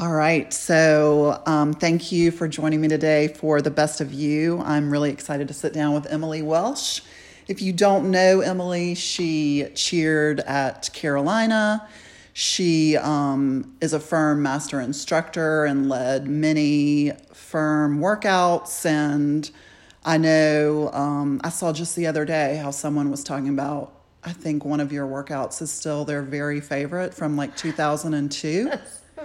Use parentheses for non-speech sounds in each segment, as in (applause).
All right. So, um, thank you for joining me today for the best of you. I'm really excited to sit down with Emily Welsh. If you don't know Emily, she cheered at Carolina. She um, is a firm master instructor and led many firm workouts. And I know um, I saw just the other day how someone was talking about. I think one of your workouts is still their very favorite from like 2002.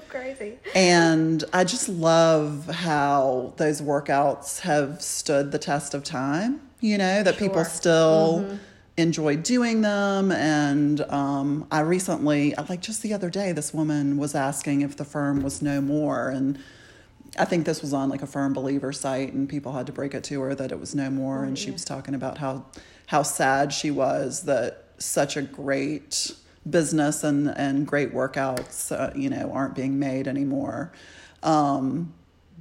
Crazy. And I just love how those workouts have stood the test of time, you know, that people Sure. still enjoy doing them. And um, I recently, like just the other day, this woman was asking if the firm was no more. And I think this was on like a firm believer site, and people had to break it to her that it was no more. and she was talking about how how sad she was that such a great business and and great workouts, uh, you know, aren't being made anymore. Um,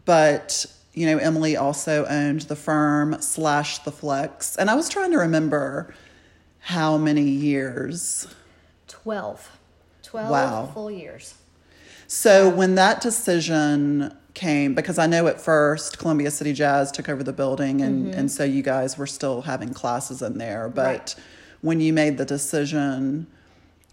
but you know, Emily also owned the firm slash the Flex, and I was trying to remember how many years. 12. 12 Wow. full years. So when that decision came, because I know at first Columbia City Jazz took over the building, and and so you guys were still having classes in there. But Right. when you made the decision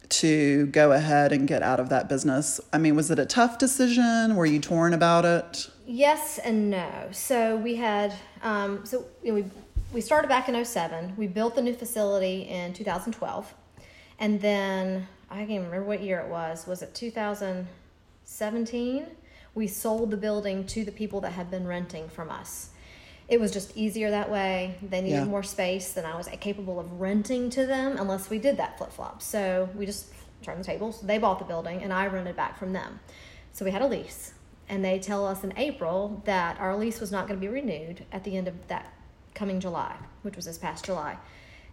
to go ahead and get out of that business, I mean, was it a tough decision? Were you torn about it? Yes and no. So we had, um, so you know, we, we started back in 07. We built the new facility in 2012. And then, I can't remember what year it was. Was it 2017? We sold the building to the people that had been renting from us. It was just easier that way. They needed Yeah. more space than I was capable of renting to them unless we did that flip flop. So we just turned the tables. They bought the building and I rented back from them. So we had a lease. And they tell us in April that our lease was not going to be renewed at the end of that coming July, which was this past July.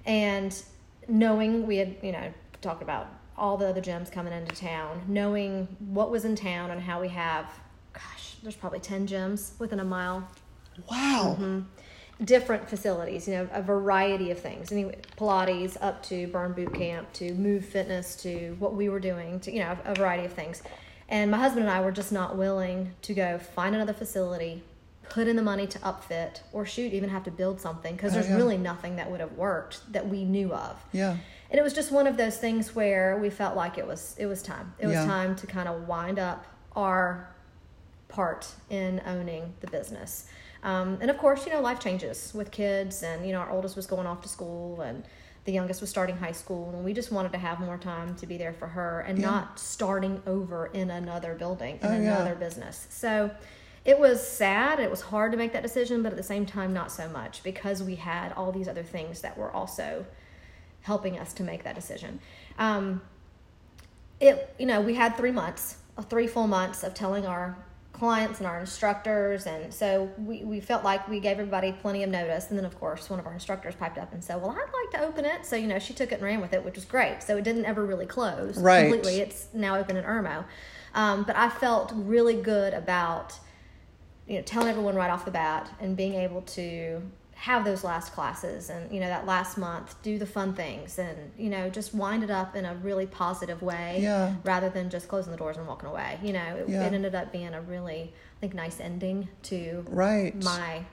And knowing we had, you know, talked about all the other gyms coming into town, knowing what was in town and how we have, gosh, there's probably 10 gyms within a mile Wow. Mm-hmm. different facilities, you know, a variety of things. Anyway, Pilates up to Burn Boot Camp to Move Fitness to what we were doing to, you know, a variety of things. And my husband and I were just not willing to go find another facility, put in the money to upfit, or shoot, even have to build something because Oh, there's yeah. really nothing that would have worked that we knew of. Yeah. And it was just one of those things where we felt like it was it was time. It was Yeah. time to kind of wind up our part in owning the business. Um, and of course, you know, life changes with kids, and you know, our oldest was going off to school, and the youngest was starting high school, and we just wanted to have more time to be there for her and Yeah. not starting over in another building in Oh, yeah. another business. So it was sad. It was hard to make that decision, but at the same time, not so much because we had all these other things that were also helping us to make that decision. Um, it you know we had three months uh, three full months of telling our clients and our instructors and so we, we felt like we gave everybody plenty of notice. And then of course one of our instructors piped up and said well i'd like to open it. So you know she took it and ran with it which was great. So it didn't ever really close Right. completely. It's now open in irmo. Um, but i felt really good about you know telling everyone right off the bat and being able to have those last classes and you know that last month do the fun things and you know just wind it up in a really positive way Yeah. rather than just closing the doors and walking away you know it, Yeah. it ended up being a really i think nice ending to Right. my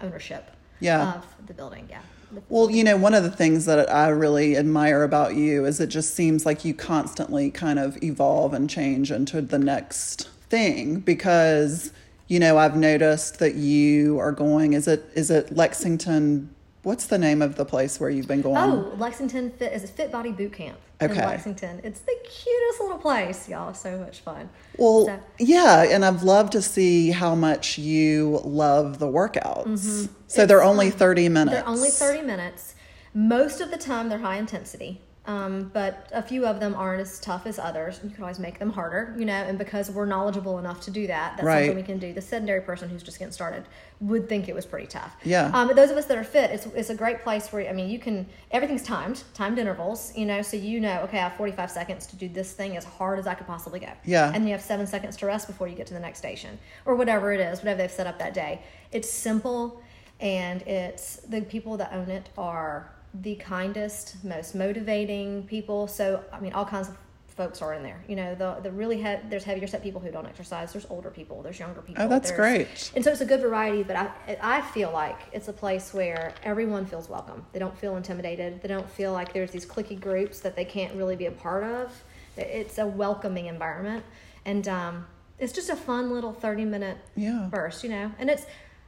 ownership Yeah. of the building yeah Well, you know, one of the things that I really admire about you is it just seems like you constantly kind of evolve and change into the next thing because, you know, I've noticed that you are going is it is it Lexington what's the name of the place where you've been going? oh lexington fit is a fit body boot camp in lexington it's the cutest little place y'all so much fun Well, So- yeah, and I've loved to see how much you love the workouts. So they're only 30 minutes. Mm-hmm. They're only 30 minutes. Most of the time, they're high intensity, um, but a few of them aren't as tough as others. You can always make them harder, you know, and because we're knowledgeable enough to do that, that's Right. something we can do. The sedentary person who's just getting started would think it was pretty tough. Yeah. Um, but those of us that are fit, it's, it's a great place where, I mean, you can, everything's timed, timed intervals, you know, so you know, okay, I have 45 seconds to do this thing as hard as I could possibly go. Yeah. And you have seven seconds to rest before you get to the next station or whatever it is, whatever they've set up that day. It's simple and it's the people that own it are the kindest, most motivating people. So, I mean, all kinds of folks are in there. You know, the the really he- there's heavier set people who don't exercise. There's older people. There's younger people. Oh, that's great. And so it's a good variety. But I I feel like it's a place where everyone feels welcome. They don't feel intimidated. They don't feel like there's these cliquey groups that they can't really be a part of. It's a welcoming environment, and um, it's just a fun little thirty minute Yeah. burst. You know, and it's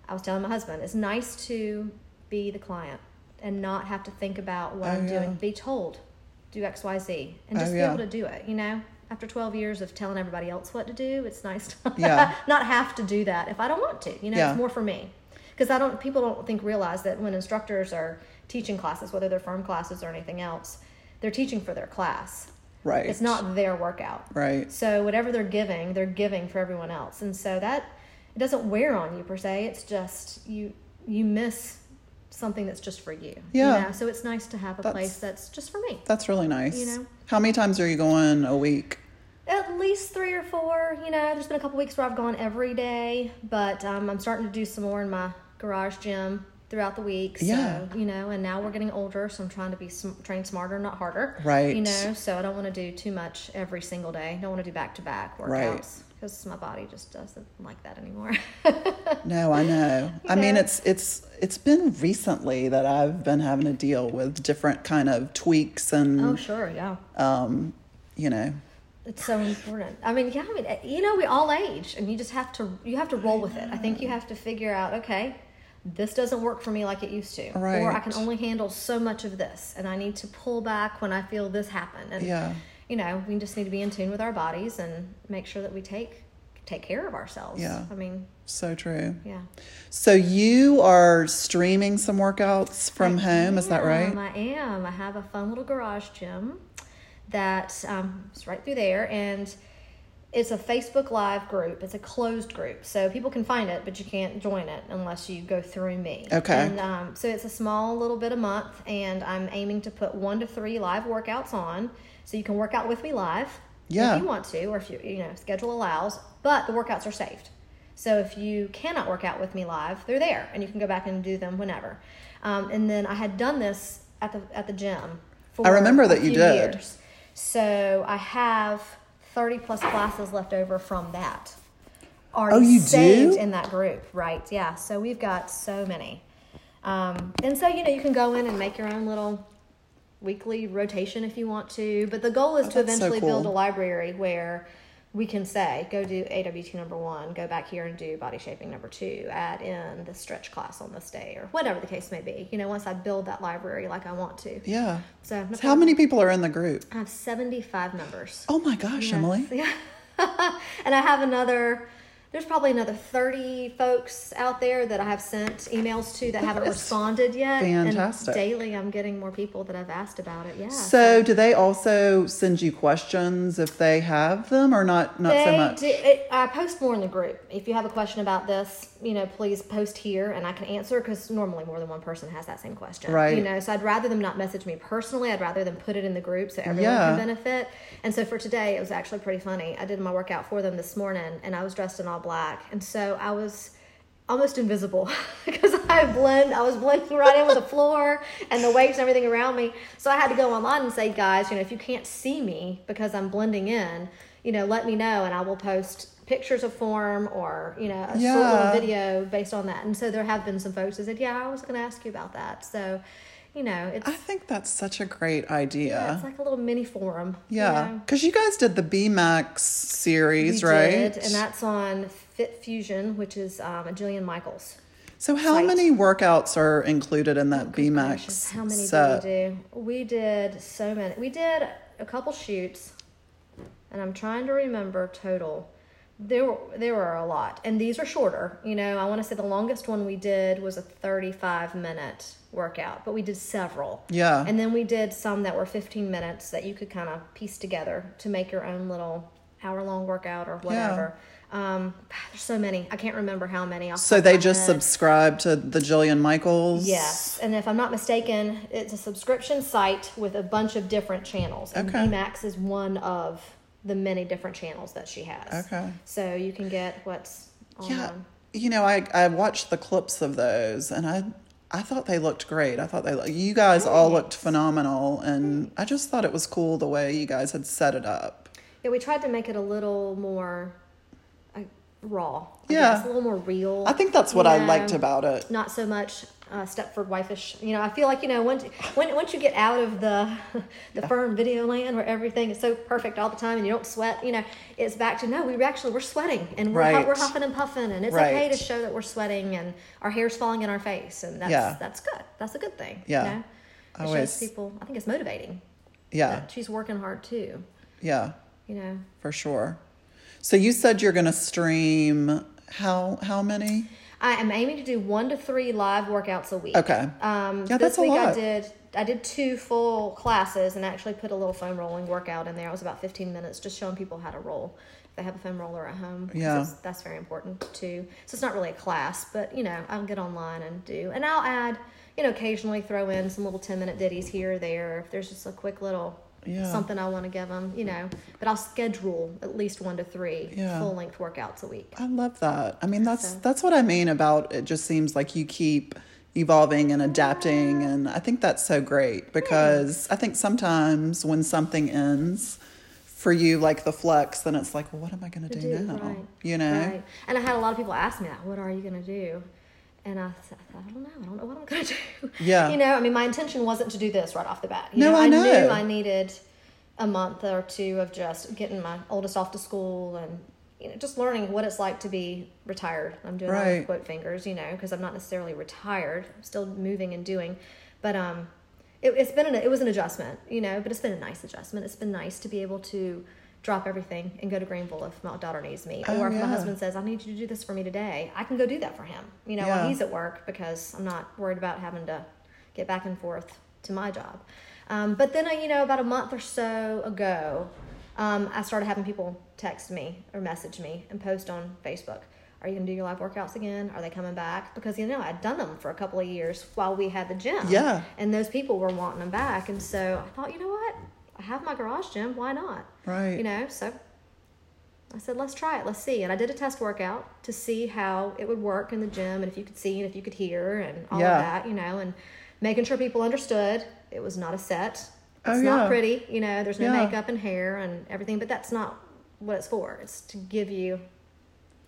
I was telling my husband it's nice to be the client and not have to think about what Oh, I'm yeah. doing. Be told, do X, Y, Z, and oh, just Oh, be yeah. able to do it. You know, after 12 years of telling everybody else what to do, it's nice to (laughs) Yeah. not have to do that if I don't want to. You know, it's more for me because I don't. People don't think realize that when instructors are teaching classes, whether they're firm classes or anything else, they're teaching for their class. Right. It's not their workout. Right. So whatever they're giving, they're giving for everyone else, and so that it doesn't wear on you per se. It's just you you miss something that's just for you. Yeah. You know? So it's nice to have a That's- place that's just for me. That's really nice. You know? How many times are you going a week? At least three or four. You know, there's been a couple weeks where I've gone every day, but um, I'm starting to do some more in my garage gym throughout the week. So, Yeah. you know, and now we're getting older, so I'm trying to be sm- train smarter, not harder. Right. You know, so I don't want to do too much every single day. Don't want to do back to back workouts. Right. Because my body just doesn't like that anymore. (laughs) No, I know. I mean, it's it's it's been recently that I've been having to deal with different kind of tweaks and oh, sure, yeah. um, you know, It's so important. I mean, yeah. I mean, you know, we all age, and you just have to you have to roll with it. I think you have to figure out, okay, this doesn't work for me like it used to, or I can only handle so much of this, and I need to pull back when I feel this happen. And Yeah. You know, we just need to be in tune with our bodies and make sure that we take take care of ourselves. Yeah. I mean, so true. yeah. So you are streaming some workouts from home, is that right? I am. I have a fun little garage gym that um, is right through there, and it's a Facebook Live group. It's a closed group, so people can find it, but you can't join it unless you go through me. Okay. And um, so it's a small little bit a month, and I'm aiming to put one to three live workouts on, so you can work out with me live Yeah. if you want to, or if you you know schedule allows. But the workouts are saved. So if you cannot work out with me live, they're there, and you can go back and do them whenever. Um, and then I had done this at the at the gym. For I remember that you did. Years. So I have thirty plus classes left over from that. Already Oh, you saved do? in that group, right? Yeah. So we've got so many, um, and so you know you can go in and make your own little weekly rotation if you want to. But the goal is Oh, to that's so eventually build a library where we can say, go do AWT number one, go back here and do body shaping number two, add in the stretch class on this day, or whatever the case may be. You know, once I build that library like I want to. Yeah. So, So how many people are in the group? I have 75 members. Oh my gosh, Yes. Emily. Yeah. (laughs) and I have another, there's probably another 30 folks out there that I have sent emails to that haven't That's responded yet. fantastic. And daily I'm getting more people that I've asked about it. Yeah. So do they also send you questions if they have them or not not so They much? do- it- I post more in the group. If you have a question about this, you know, please post here and I can answer because normally more than one person has that same question. Right. You know, so I'd rather them not message me personally. I'd rather them put it in the group so everyone Yeah. can benefit. And so for today, it was actually pretty funny. I did my workout for them this morning and I was dressed in all black. And so I was almost invisible (laughs) because I blend I was blending right in with the floor and the weights and everything around me. So I had to go online and say, guys, you know, if you can't see me because I'm blending in, you know, let me know and I will post pictures of form or, you know, a short Yeah. little video based on that. And so there have been some folks that said, Yeah, I was gonna ask you about that. So, you know, it's I think that's such a great yeah, idea. it's like a little mini forum. Yeah, because you guys did the BMAX series, We right? did, and that's on Fit Fusion, which is um, a Jillian Michaels. so how site. many workouts are included in that Good BMAX gracious, How many set? did we do? We did so many. We did a couple shoots, and I'm trying to remember total. There were there were a lot, and these are shorter. You know, I want to say the longest one we did was a 35 minute workout, but we did several. Yeah. And then we did some that were 15 minutes that you could kind of piece together to make your own little hour long workout or whatever. Um, there's so many. I can't remember how many. So they just head. subscribe to the Jillian Michaels. Yes, and if I'm not mistaken, it's a subscription site with a bunch of different channels. And Okay. BMAX is one of the many different channels that she has. Okay. So you can get what's on Yeah. You know, I I watched the clips of those, and I I thought they looked great. I thought they you guys all looked phenomenal, and I just thought it was cool the way you guys had set it up. Yeah, we tried to make it a little more uh, raw. I Yeah. guess, a little more real. I think that's what you I know? liked about it. not so much uh, Stepford wifeish. You know, I feel like you know once when once you get out of the (laughs) the firm video land where everything is so perfect all the time and you don't sweat. You know, it's back to no, we actually we're sweating and we're Right. we're huffing and puffing and it's okay to show that we're sweating and our hair's falling in our face and that's Yeah. that's good. That's a good thing. Yeah. You know? It Always. shows people. I think it's motivating. Yeah, she's working hard too. yeah, You know. for sure. So you said you're going to stream how how many? I am aiming to do one to three live workouts a week. Okay. Um, Yeah, this that's a week I did I did two full classes and actually put a little foam rolling workout in there. It was about 15 minutes, just showing people how to roll. If they have a foam roller at home. Yeah. that's very important too. So it's not really a class, but you know I'll get online and do, and I'll add, you know, occasionally throw in some little 10 minute ditties here or there if there's just a quick little Yeah. something I want to give them, you know. But I'll schedule at least one to three Yeah. full length workouts a week. I love that. I mean, that's So- that's what I mean about it. Just seems like you keep evolving and adapting, and I think that's so great because I think sometimes when something ends for you, like the flex, then it's like, well, what am I going to to do, do, now? right, You know? Right. And I had a lot of people ask me that, what are you going to do? And I said, I don't know. I don't know what I'm going (laughs) to do. Yeah. You know, I mean, my intention wasn't to do this right off the bat. You No, know, I know. knew I needed a month or two of just getting my oldest off to school and, you know, just learning what it's like to be retired. I'm doing all Right. quote fingers, you know, because I'm not necessarily retired. I'm still moving and doing. But, um, it, it's been an, it was an adjustment, you know, but it's been a nice adjustment. It's been nice to be able to drop everything and go to Greenville if my daughter needs me, Oh, or if yeah. my husband says I need you to do this for me today, I can go do that for him. You know, Yeah. while he's at work because I'm not worried about having to get back and forth to my job. Um, but then, you know, about a month or so ago, um, I started having people text me or message me and post on Facebook. Are you going to do your live workouts again? Are they coming back? Because, you know, I'd done them for a couple of years while we had the gym. Yeah. And those people were wanting them back. And so I thought, you know what? I have my garage gym. Why not? Right. You know, so I said, let's try it. Let's see. And I did a test workout to see how it would work in the gym and if you could see and if you could hear and all Yeah. of that, you know, and making sure people understood it was not a set. Oh, it's Oh, not pretty, you know, there's no Yeah. makeup and hair and everything, but that's not what it's for. It's to give you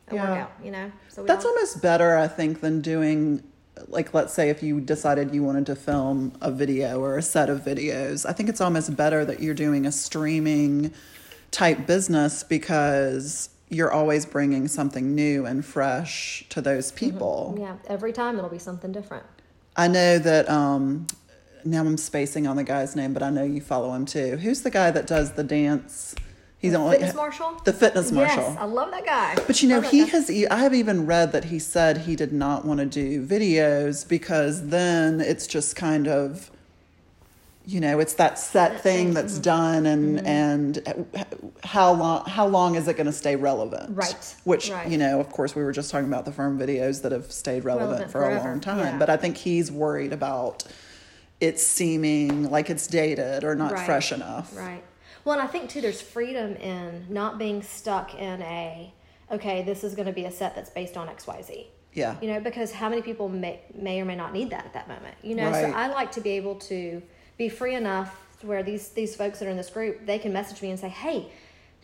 a Yeah. workout, you know? So we That's almost better, I think, than doing, like, let's say if you decided you wanted to film a video or a set of videos. I think it's almost better that you're doing a streaming type business because you're always bringing something new and fresh to those people. yeah, every time it'll be something different. I know that, um, now I'm spacing on the guy's name, but I know you follow him too. Who's the guy that does the dance? He's The only fitness Marshall? the fitness Marshall. Yes, I love that guy. But you know, he guy. has. I have even read that he said he did not want to do videos because then it's just kind of, you know, it's that set That thing thing, that's done, and mm-hmm. and how long how long is it going to stay relevant? Right, Which right. you know, of course, we were just talking about the firm videos that have stayed relevant, Relevant for a long time. yeah. But I think he's worried about it seeming like it's dated or not Right, fresh enough. Right. Well, and I think too, there's freedom in not being stuck in a, okay, this is going to be a set that's based on X, Y, Z. Yeah. You know, because how many people may, may or may not need that at that moment? You know, Right. so I like to be able to be free enough to where these these folks that are in this group, they can message me and say, hey,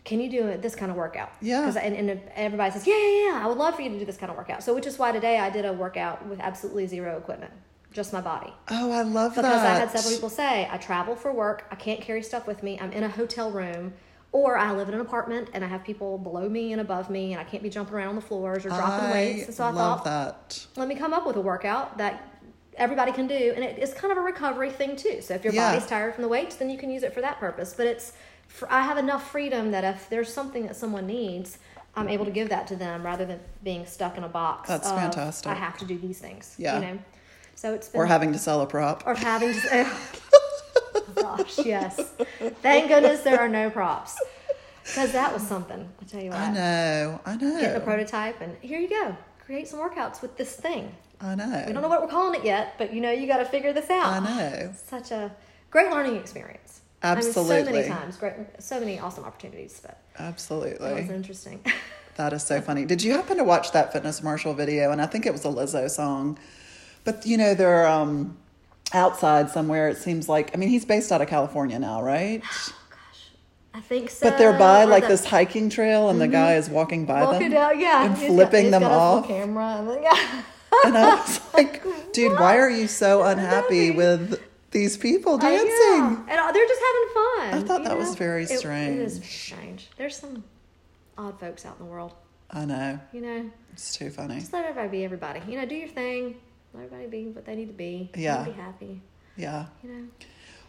can you do this kind of workout? Yeah. and, and everybody says, yeah, yeah, yeah, I would love for you to do this kind of workout. So, which is why today I did a workout with absolutely zero equipment, just my body. Oh, I love Because that. Because I had several people say, I travel for work, I can't carry stuff with me, I'm in a hotel room, or I live in an apartment and I have people below me and above me, and I can't be jumping around on the floors or dropping I weights. And so I love thought, that. let me come up with a workout that everybody can do, and it, it's kind of a recovery thing too. So if your Yeah. body's tired from the weights, then you can use it for that purpose. But it's, I have enough freedom that if there's something that someone needs, I'm able to give that to them rather than being stuck in a box. That's of, fantastic. I have to do these things. Yeah. You know. So it's been Or having to sell a prop. or having to (laughs) oh, gosh yes thank goodness there are no props because that was something i tell you what I know. I know. getting a prototype and here you go create some workouts with this thing I know. we don't know what we're calling it yet but you know you got to figure this out I know. such a great learning experience I mean, so many times great so many awesome opportunities but absolutely, that was interesting That is so funny. Did you happen to watch that Fitness Marshall video? And I think it was a Lizzo song. But you know, they're um, outside somewhere. It seems like. I mean, he's based out of California now, right? gosh I think so. But they're by or like the- this hiking trail, and the guy is walking by walking them down, yeah, and he's flipping them got full off. Camera, and then, yeah. And I was (laughs) like, dude, why are you so unhappy with these people dancing? and uh, they're just having fun. I thought that was know? very It- It is strange. strange. There's some odd folks out in the world. I know. You know, It's too funny. just let everybody be everybody. You know, do your thing. Everybody be what they need to be. Yeah. Be happy. Yeah. You know.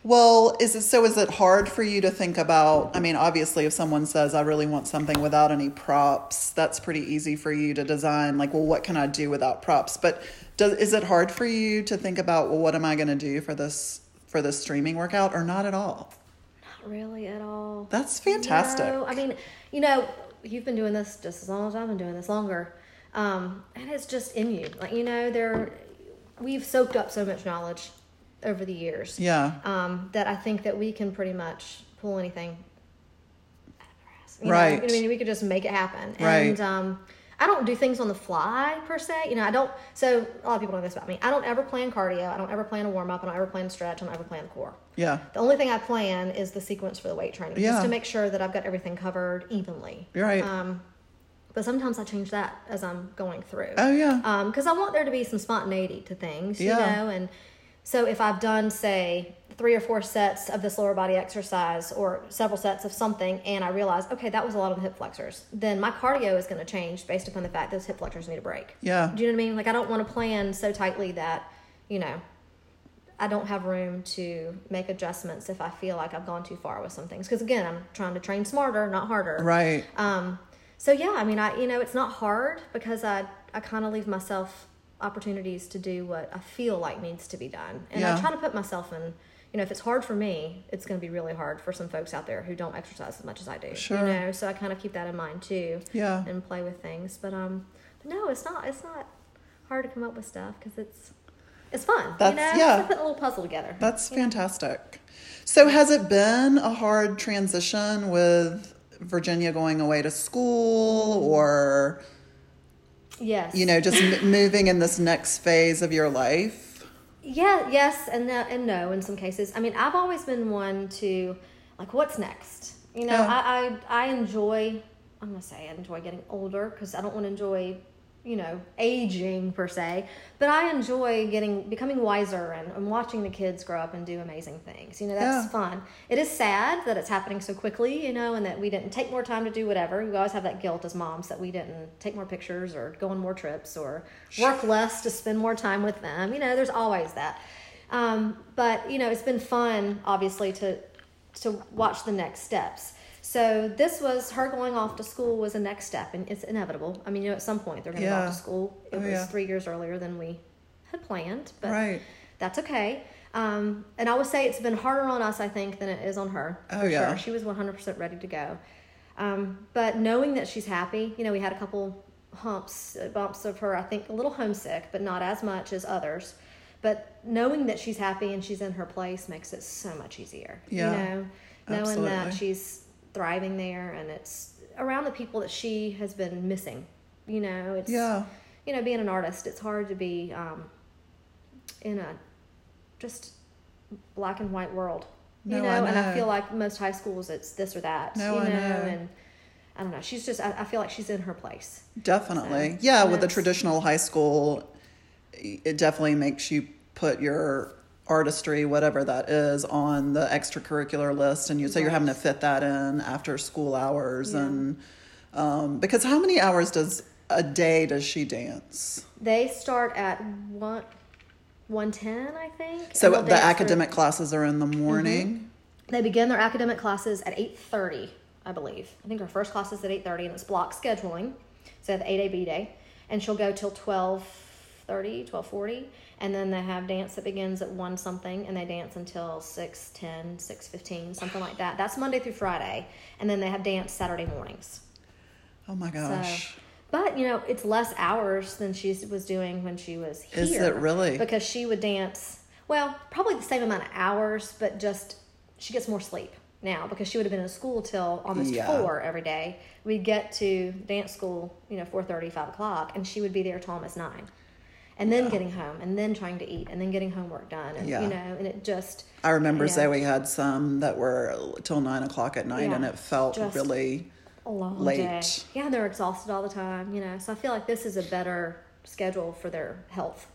Well, is it so? Is it hard for you to think about? I mean, obviously, if someone says, "I really want something without any props," that's pretty easy for you to design. Like, well, what can I do without props? But does is it hard for you to think about, well, what am I going to do for this for this streaming workout, or not at all? Not really at all. That's fantastic. No, I mean, you know, you've been doing this just as long as I've been doing this longer, um, and it's just in you. Like you know, there, we've soaked up so much knowledge over the years. Yeah. Um, that I think that we can pretty much pull anything. out of our ass, know? Right. I mean, we could just make it happen. Right. And um, I don't do things on the fly per se. You know, I don't. So a lot of people know this about me. I don't ever plan cardio. I don't ever plan a warm up. I don't ever plan a stretch. I don't ever plan a core. Yeah. The only thing I plan is the sequence for the weight training, Yeah. just to make sure that I've got everything covered evenly. Right. Um, but sometimes I change that as I'm going through. Oh yeah. Because I want there to be some spontaneity to things, you Yeah. know. And so if I've done, say, three or four sets of this lower body exercise or several sets of something, and I realize, okay, that was a lot of the hip flexors, then my cardio is going to change based upon the fact those hip flexors need a break. Yeah. Do you know what I mean? Like I don't want to plan so tightly that, you know, I don't have room to make adjustments if I feel like I've gone too far with some things. Because again, I'm trying to train smarter, not harder. Right. Um, so yeah, I mean, I you know, it's not hard because I I kind of leave myself opportunities to do what I feel like needs to be done, and Yeah. I try to put myself in. You know, if it's hard for me, it's going to be really hard for some folks out there who don't exercise as much as I do. Sure. You know, so I kind of keep that in mind too Yeah. and play with things. But um, but no, it's not. It's not hard to come up with stuff because it's it's fun. That's- you know, yeah. Just put a little puzzle together. That's fantastic. So, has it been a hard transition with Virginia going away to school or, yes. you know, just m- moving in this next phase of your life? Yeah, yes, and no, and no in some cases. I mean, I've always been one to like, what's next? You know, Yeah. I, I I enjoy. I'm gonna say I enjoy getting older because I don't want to enjoy, you know, aging per se. But I enjoy getting becoming wiser and, and watching the kids grow up and do amazing things. You know, that's Yeah. fun. It is sad that it's happening so quickly. You know, and that we didn't take more time to do whatever. We always have that guilt as moms that we didn't take more pictures or go on more trips or work less to spend more time with them. You know, there's always that. Um, but you know, it's been fun, obviously, to to watch the next steps. So this was her going off to school was a next step, and it's inevitable. I mean, you know, at some point they're going to go off to school. It Oh, was yeah. three years earlier than we had planned, but Right. that's okay. Um, and I would say it's been harder on us, I think, than it is on her. Oh, yeah. sure. She was 100% ready to go. Um, but knowing that she's happy, you know, we had a couple humps, uh, bumps of her, I think, a little homesick, but not as much as others. But knowing that she's happy and she's in her place makes it so much easier. Yeah, You know, knowing that she's thriving there and it's around the people that she has been missing. You know, it's Yeah. you know, being an artist, it's hard to be um, in a just black and white world. You know, I and I feel like most high schools, it's this or that. No, you I know, know. and I don't know. She's just. I, I feel like she's in her place. Definitely. So, yeah, with the that's- traditional high school, it definitely makes you put your artistry, whatever that is, on the extracurricular list. And you so you're having to fit that in after school hours. Yeah. And um, because how many hours does a day does she dance? They start at one. 110 i think So the through- academic classes are in the morning. They begin their academic classes at 8.30, I believe. I think her first class is at 8.30, and it's block scheduling. So the 8A, B day. And she'll go till 12.30, 12.40. And then they have dance that begins at 1 something, and they dance until 6.10, 6.15, something like that. That's Monday through Friday. And then they have dance Saturday mornings. Oh my gosh. But, you know, it's less hours than she was doing when she was here. Is it really? Because she would dance, well, probably the same amount of hours, but just she gets more sleep now because she would have been in school till almost Yeah. four every day. We'd get to dance school, you know, 4.30, 5 o'clock, and she would be there till almost 9. And then Yeah. getting home and then trying to eat and then getting homework done and Yeah. you know and it just I remember Yeah. Zoe had some that were till nine o'clock at night, Yeah, and it felt really. late. day. Yeah, they're exhausted all the time, you know. So I feel like this is a better schedule for their health.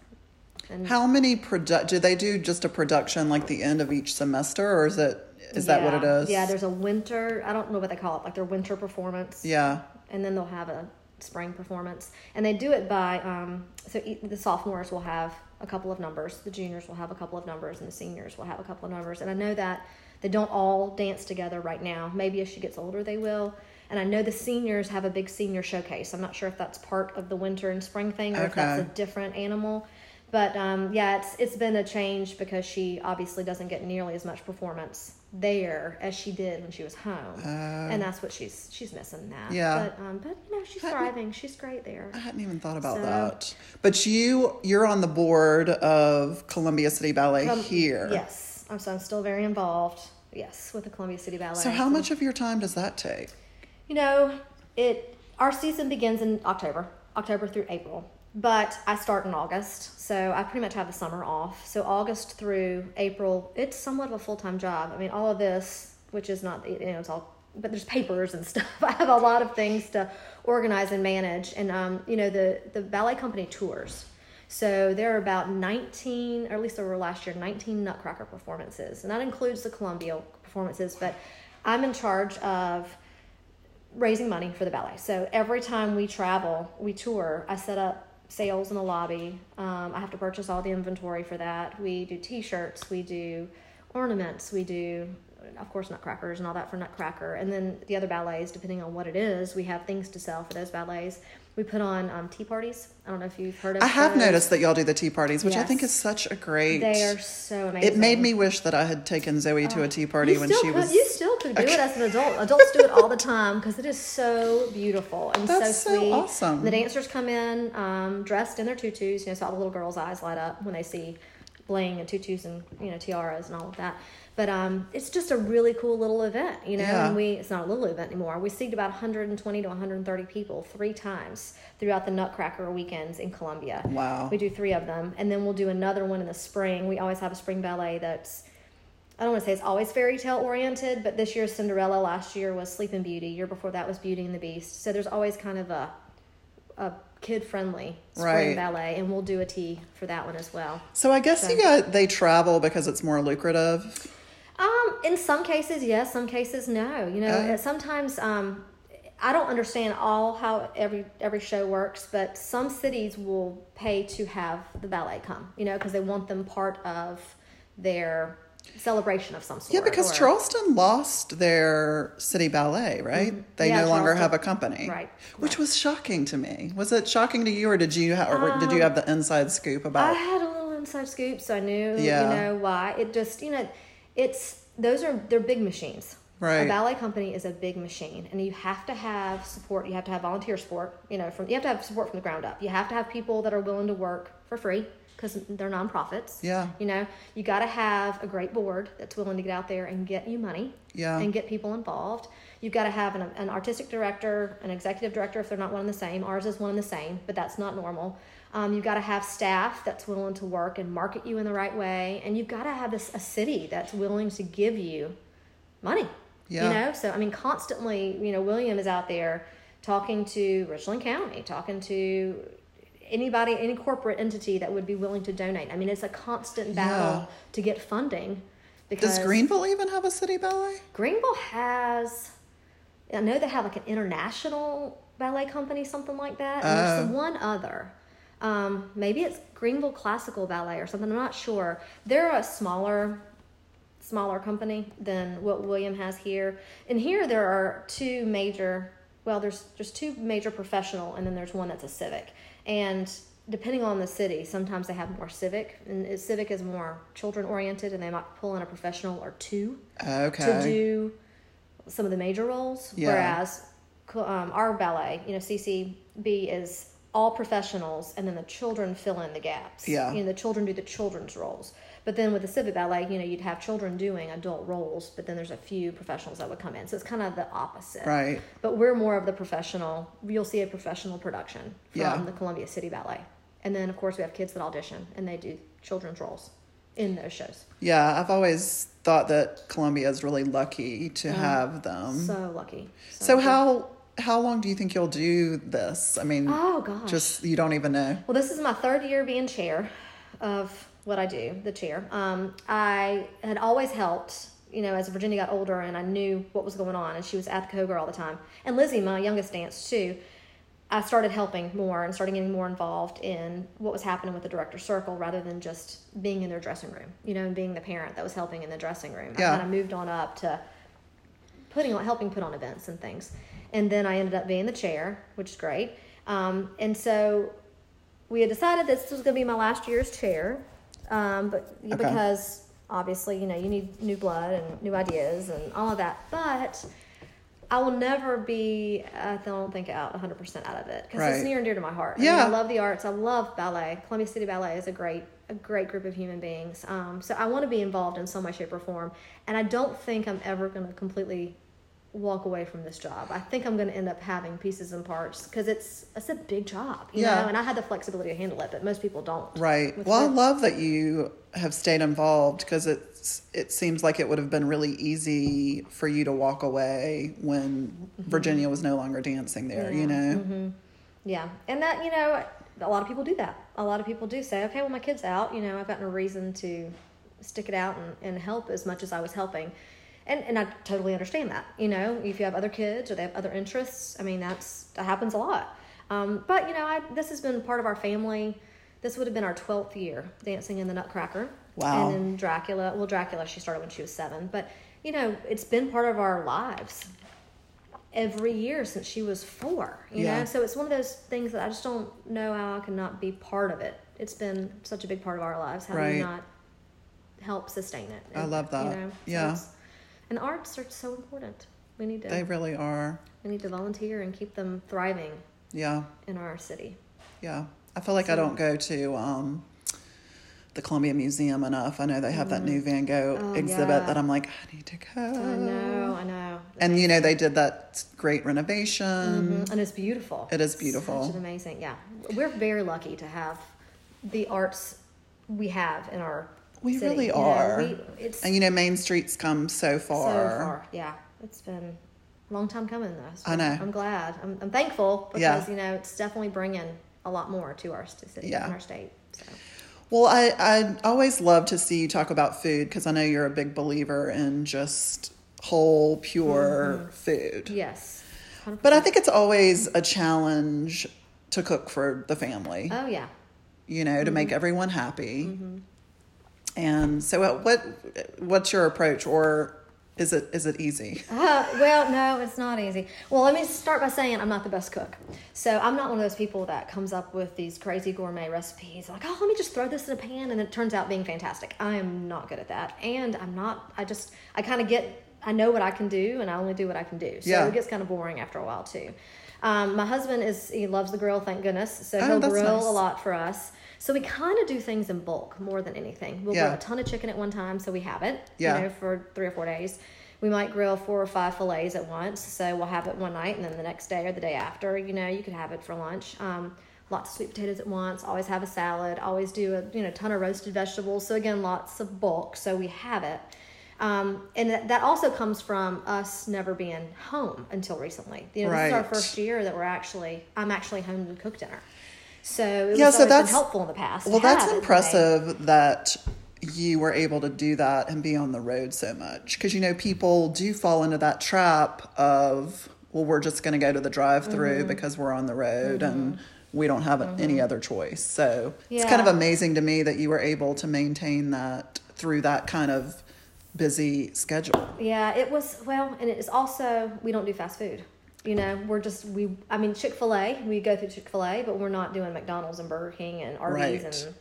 And How many produ- do they do? Just a production like the end of each semester, or is it? Is that what it is Yeah, there's a winter. I don't know what they call it, like their winter performance. Yeah. and then they'll have a spring performance. And they do it by um, so the sophomores will have a couple of numbers the juniors will have a couple of numbers and the seniors will have a couple of numbers. And i know that they don't all dance together right now. Maybe as she gets older they will. And i know the seniors have a big senior showcase. I'm not sure if that's part of the winter and spring thing or if that's a different animal. But um, yeah it's it's been a change because she obviously doesn't get nearly as much performance there as she did when she was home and that's what she's she's missing that Uh. Yeah. but um, but you know she's thriving. She's great there. I hadn't even thought about So- that. But you, you're on the board of Columbia City Ballet Um, here. Yes, I'm so I'm still very involved. Yes, with the Columbia City Ballet. So how much of your time does that take? You know, it our season begins in October, October through April. But I start in August, so I pretty much have the summer off. So August through April, it's somewhat of a full time job. I mean, all of this, which is not you know, it's all but there's papers and (laughs) stuff. I have a lot of things to organize and manage, and um, you know, the the ballet company tours. So there are about 19, or at least there were last year, 19 Nutcracker performances, and that includes the Columbia performances. But I'm in charge of raising money for the ballet. So every time we travel, we tour, I set up sales in the lobby. Um, I have to purchase all the inventory for that. We do T-shirts, we do ornaments, we do, of course, nutcrackers and all that for Nutcracker. And then the other ballets, depending on what it is, we have things to sell for those ballets. We put on um, tea parties. I don't know if you've heard of. I have those. noticed that y'all do the tea parties, which I think is such a great. They are so amazing. It made me wish that I had taken Zoe to a tea party when she could, was. You still could do it as an adult. Adults do it all the time because it is so beautiful and That's so so sweet. awesome. The dancers come in um, dressed in their tutus. You know, so all the little girls' eyes light up when they see bling and tutus and you know tiaras and all of that. But um, it's just a really cool little event, you know. Yeah. And we it's not a little event anymore. We seat about 120 to 130 people three times throughout the Nutcracker weekends in Columbia. Wow. We do three of them, and then we'll do another one in the spring. We always have a spring ballet that's I don't want to say it's always fairy tale oriented, but this year's Cinderella, last year was Sleeping Beauty, year before that was Beauty and the Beast. So there's always kind of a a kid friendly spring Right. ballet, and we'll do a tea for that one as well. So I guess So- you got they travel because it's more lucrative. Um, in some cases, yes. Some cases, no. You know, uh, sometimes um, I don't understand all how every every show works, but some cities will pay to have the ballet come. You know, because they want them part of their celebration of some sort. Yeah, because or- Charleston lost their city ballet, right? They Mm-hmm. Yeah, no longer Charleston. have a company, Right, Which was shocking to me. Was it shocking to you, or did you have, or did you have the inside scoop about? I had a little inside scoop, so I knew, Yeah. you know, why. It just, you know, it's those are they're big machines. Right. A ballet company is a big machine, and you have to have support. You have to have volunteer support. You know, from you have to have support from the ground up. You have to have people that are willing to work for free because they're nonprofits. Yeah. You know, you got to have a great board that's willing to get out there and get you money. Yeah. And get people involved. You've got to have an, an artistic director, an executive director if they're not one and the same. Ours is one and the same, but that's not normal. Um, you've got to have staff that's willing to work and market you in the right way, and you've got to have this, a city that's willing to give you money. Yeah. You know, so I mean, constantly, you know, William is out there talking to Richland County, talking to anybody, any corporate entity that would be willing to donate. I mean, it's a constant battle Yeah. to get funding. Because Does Greenville even have a city ballet? Greenville has, I know they have like an international ballet company, something like that. And there's Oh. one other. Um, maybe it's Greenville Classical Ballet or something. I'm not sure. They're a smaller, smaller company than what William has here. And here there are two major. Well, there's there's two major professional, and then there's one that's a civic. And depending on the city, sometimes they have more civic, and civic is more children oriented, and they might pull in a professional or two Okay. to do some of the major roles. Yeah. Whereas um, our ballet, you know, CCB is all professionals, and then the children fill in the gaps. Yeah. You know, the children do the children's roles. But then with the civic ballet, you know, you'd have children doing adult roles, but then there's a few professionals that would come in. So it's kind of the opposite. Right. But we're more of the professional. You'll see a professional production from Yeah. the Columbia City Ballet And then, of course, we have kids that audition and they do children's roles in those shows. Yeah, I've always thought that Columbia is really lucky to have them. So, Mm. So lucky. so how how long do you think you'll do this? I mean, Oh, gosh. just you don't even know. Well, this is my third year being chair of what I do, the chair. Um, I had always helped, you know, as Virginia got older and I knew what was going on, and she was at the Koger all the time. And Lizzie, my youngest, danced too. I started helping more and started getting more involved in what was happening with the director circle rather than just being in their dressing room, you know, and being the parent that was helping in the dressing room. Yeah. I kind of moved on up to putting on helping put on events and things and then i ended up being the chair which is great um, and so we had decided this was going to be my last year's chair um, but because obviously you know you need new blood and new ideas and all of that but I will never be, I don't think, out 100% out of it because Right. it's near and dear to my heart. I, mean, Yeah. I love the arts. I love ballet. Columbia City Ballet is a great, a great group of human beings. Um, so I want to be involved in some way, shape, or form. And I don't think I'm ever going to completely walk away from this job. I think I'm going to end up having pieces and parts because it's it's a big job, you Yeah. know. And I had the flexibility to handle it, but most people don't. Right. Well, I love that you have stayed involved because it's it seems like it would have been really easy for you to walk away when Virginia was no longer dancing there. You Mm-hmm. Yeah. know. Yeah, and that you know, a lot of people do that. A lot of people do say, "Okay, well, my kid's out. You know, I've got no reason to stick it out and, and help as much as I was helping." And and I totally understand that. You know, if you have other kids or they have other interests, I mean, that's that happens a lot. Um, but you know, I, this has been part of our family. This would have been our twelfth year dancing in the Nutcracker. Wow. And then Dracula. Well, Dracula, she started when she was seven, but you know, it's been part of our lives every year since she was four. You Yeah. know, so it's one of those things that I just don't know how I can not be part of it. It's been such a big part of our lives. How do Right. we not help sustain it? I love that. You so Yeah. And arts are so important. We need to They really are. we need to volunteer and keep them thriving Yeah. in our city. Yeah. I feel like I don't go to um, the Columbia Museum enough. I know they have that new Van Gogh Oh, exhibit yeah. that I'm like, I need to go. I know, I know. And you know, they did that great renovation. mm-hmm. and it's beautiful. It is beautiful. Such amazing, yeah. We're very lucky to have the arts we have in our. We city. really You know, are. we- it's And you know, Main Street's come so far. So far, yeah. It's been a long time coming, though. So I know. I'm glad. I'm, I'm thankful because Yeah. you know it's definitely bringing a lot more to our city Yeah. and our state. So Well, I I always love to see you talk about food because I know you're a big believer in just whole, pure food. yes, 100%. But I think it's always a challenge to cook for the family. oh yeah. you know, to Mm-hmm. make everyone happy. And so, uh, what what's your approach, or is it is it easy? Uh, well, no, it's not easy. Well, let me start by saying I'm not the best cook. So I'm not one of those people that comes up with these crazy gourmet recipes like, oh, let me just throw this in a pan and it turns out being fantastic. I am not good at that. And I'm not, I just, I kind of get, I know what I can do and I only do what I can do. So Yeah. it gets kind of boring after a while too. Um, my husband is, he loves the grill, thank goodness. So Oh, he'll grill nice. a lot for us. So we kind of do things in bulk more than anything. We'll Yeah. grill a ton of chicken at one time, so we have it. Yeah. You know, for three or four days. We might grill four or five fillets at once, so we'll have it one night, and then the next day or the day after, you know, you could have it for lunch. Um, lots of sweet potatoes at once. Always have a salad. Always do a you know ton of roasted vegetables. So again, lots of bulk, so we have it. Um, and that, that also comes from us never being home until recently. You know, this is our first year that we're actually I'm actually home to cook dinner. So it was Yeah, so that's- helpful in the past. Well, that's impressive that you were able to do that and be on the road so much because you know people do fall into that trap of well, we're just going to go to the drive-through Mm-hmm. because we're on the road and we don't have any other choice. So it's kind of amazing to me that you were able to maintain that through that kind of busy schedule. Yeah, it was well, and it's also we don't do fast food. You know, we're just we. I mean, Chick Fil A. We go through Chick Fil A, but we're not doing McDonald's and Burger King and Arby's Right. and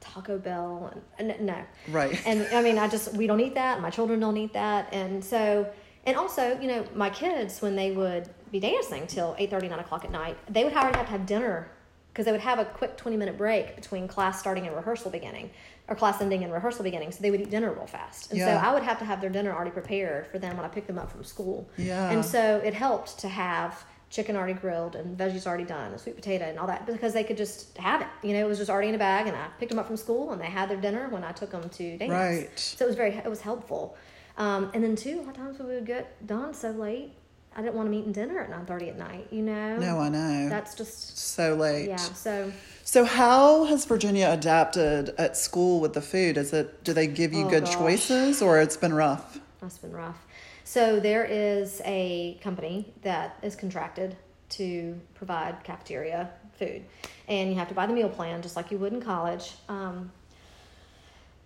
Taco Bell and, and no. Right. And I mean, I just we don't eat that. My children don't eat that, and so and also, you know, my kids when they would be dancing till 8 9 o'clock at night, they would already have to have dinner because they would have a quick twenty minute break between class starting and rehearsal beginning, or class ending and rehearsal beginning. So they would eat dinner real fast, and Yeah. so I would have to have their dinner already prepared for them when I picked them up from school. Yeah. And so it helped to have chicken already grilled and veggies already done, and sweet potato and all that because they could just have it. You know, it was just already in a bag, and I picked them up from school and they had their dinner when I took them to dance. Right. So it was very it was helpful. Um, and then too, of times we would get done so late. I didn't want them eating dinner at nine thirty at night. You know. No, I know. That's just so late. yeah. So So how has Virginia adapted at school with the food? Is it do they give you Oh, good gosh. choices or it's been rough? That's been rough. So there is a company that is contracted to provide cafeteria food, and you have to buy the meal plan just like you would in college. Um,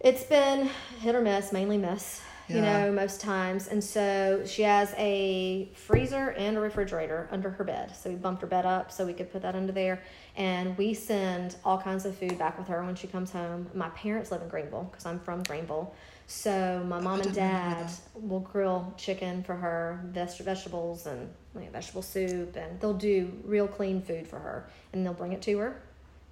it's been hit or miss, mainly miss. You know, most times, and so she has a freezer and a refrigerator under her bed. So we bumped her bed up so we could put that under there, and we send all kinds of food back with her when she comes home. My parents live in Greenville because I'm from Greenville, so my mom and dad will grill chicken for her, veg- vegetables and like vegetable soup, and they'll do real clean food for her, and they'll bring it to her,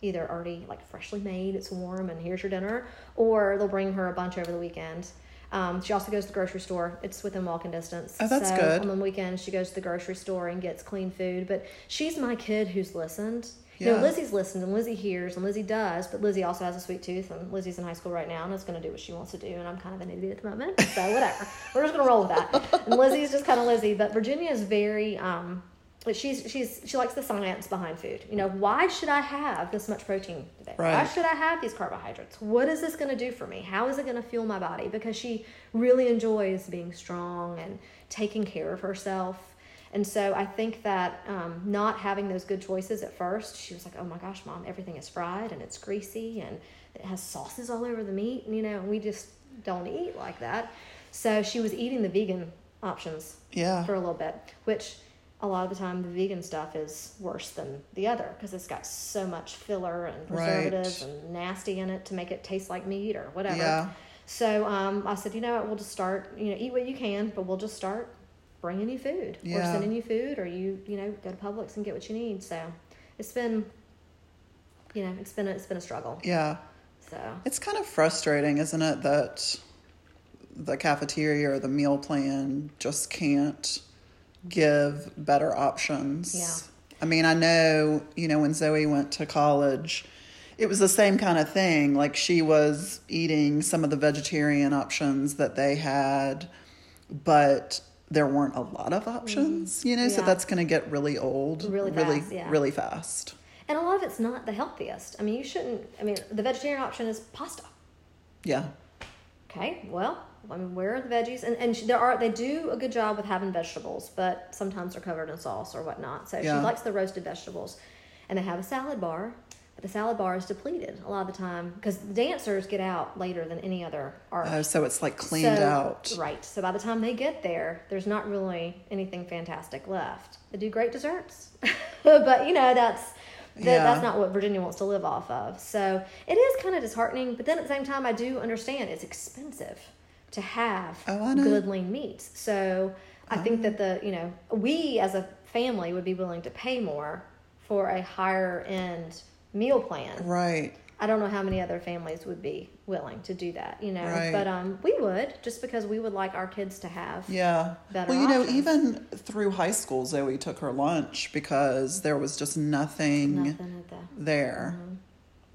either already like freshly made, it's warm, and here's your dinner, or they'll bring her a bunch over the weekend. Um, she also goes to the grocery store. It's within walking distance. Oh, that's so good. On the weekends, she goes to the grocery store and gets clean food. But she's my kid who's listened. You know, Yeah. Lizzie's listened and Lizzie hears and Lizzie does, but Lizzie also has a sweet tooth and Lizzie's in high school right now and is going to do what she wants to do. And I'm kind of an idiot at the moment, so whatever. We're just going to roll with that. And Lizzie's just kind of Lizzie, but Virginia is very. Um, she's she's she likes the science behind food. You know, why should I have this much protein today? Why should I have these carbohydrates? What is this going to do for me? How is it going to fuel my body? Because she really enjoys being strong and taking care of herself. And so I think that um, not having those good choices at first, she was like, "Oh my gosh, mom, everything is fried and it's greasy and it has sauces all over the meat." And, you know, we just don't eat like that. So she was eating the vegan options Yeah. for a little bit, which a lot of the time the vegan stuff is worse than the other because it's got so much filler and Right. preservatives and nasty in it to make it taste like meat or whatever. Yeah. So um, I said, you know what, we'll just start, you know, eat what you can, but we'll just start bringing you food or sending you food or you, you know, go to Publix and get what you need. So it's been, you know, it's been a, it's been a struggle. Yeah. So It's kind of frustrating, isn't it, that the cafeteria or the meal plan just can't give better options. Yeah. I mean, I know, you know, when Zoe went to college, it was the same kind of thing. Like she was eating some of the vegetarian options that they had, but there weren't a lot of options, mm-hmm. you know, so that's going to get really old Really really, fast, yeah. really fast. and a lot of it's not the healthiest. I mean, you shouldn't. I mean, the vegetarian option is pasta. Yeah. Okay, well, I mean, where are the veggies? And and there are they do a good job with having vegetables, but sometimes they're covered in sauce or whatnot. So Yeah. she likes the roasted vegetables, and they have a salad bar. But the salad bar is depleted a lot of the time because the dancers get out later than any other art. Oh, so it's like cleaned So- out. Right. So by the time they get there, there's not really anything fantastic left. They do great desserts, (laughs) but you know that's that, Yeah. that's not what Virginia wants to live off of. So it is kind of disheartening. But then at the same time, I do understand it's expensive to have Oh, good lean meats. So I think that the you know we as a family would be willing to pay more for a higher end meal plan. Right. I don't know how many other families would be willing to do that, you know. Right. But um, we would just because we would like our kids to have. Yeah. better well, you know, even through high school, Zoe took her lunch because there was just nothing, Nothing the there,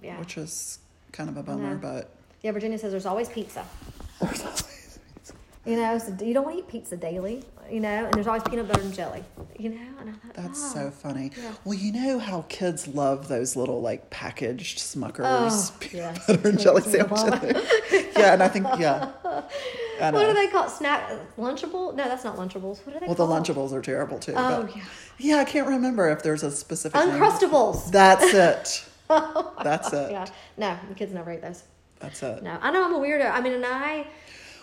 yeah. which is kind of a bummer, but. Yeah, Virginia says there's always pizza. (laughs) You know, so you don't want to eat pizza daily. You know, and there's always peanut butter and jelly. You know, and I thought That's oh. so funny. Yeah. Well, you know how kids love those little like packaged Smuckers Oh, (laughs) peanut yes. butter and jelly sandwiches. yeah, and I think yeah. (laughs) I What know. do they call snack Lunchable? No, that's not Lunchables. What are they Well, the? Lunchables are terrible too. Oh yeah, yeah, I can't remember if there's a specific name. Uncrustables. That's it. (laughs) That's it. Yeah, no, the kids never eat those. That's it. No, I know I'm a weirdo. I mean, and I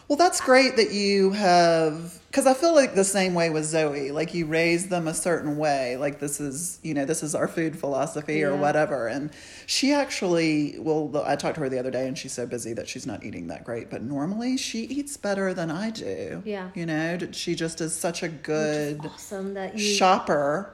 Well, that's great that you have, because I feel like the same way with Zoe. Like you raise them a certain way. Like this is, you know, this is our food philosophy or whatever. And she actually, well, I talked to her the other day, and she's so busy that she's not eating that great. But normally, she eats better than I do. Yeah. You know, she just is such a good awesome that you shopper.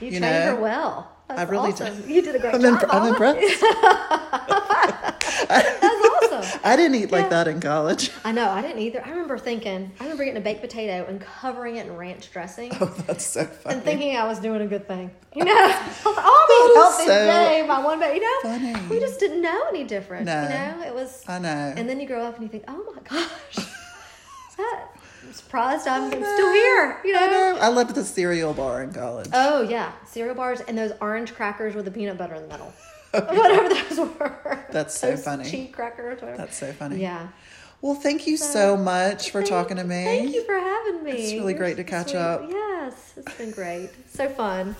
you, you trained know, her well. That's I really awesome. did. You did a great I'm, job. imp- I'm impressed. (laughs) (laughs) Awesome. (laughs) I didn't eat like that in college. (laughs) I know, I didn't either. I remember thinking, I remember getting a baked potato and covering it in ranch dressing. Oh, that's so funny. And thinking I was doing a good thing, you know. I was like, "Oh, I'll be healthy so today by one, you know, funny. we just didn't know any different. No. You know, it was. I know. And then you grow up and you think, oh my (laughs) gosh, that, I'm surprised I'm still here. You know. I know. I loved the cereal bar in college. Oh yeah, cereal bars and those orange crackers with the peanut butter in the middle. (laughs) (laughs) Whatever those were. That's so Those funny. Cheese crackers, whatever. That's so funny. yeah. Well, thank you so much for Thank- talking to me. Thank you for having me. It's really You're great to catch sweet. up. Yes, it's been great. So fun.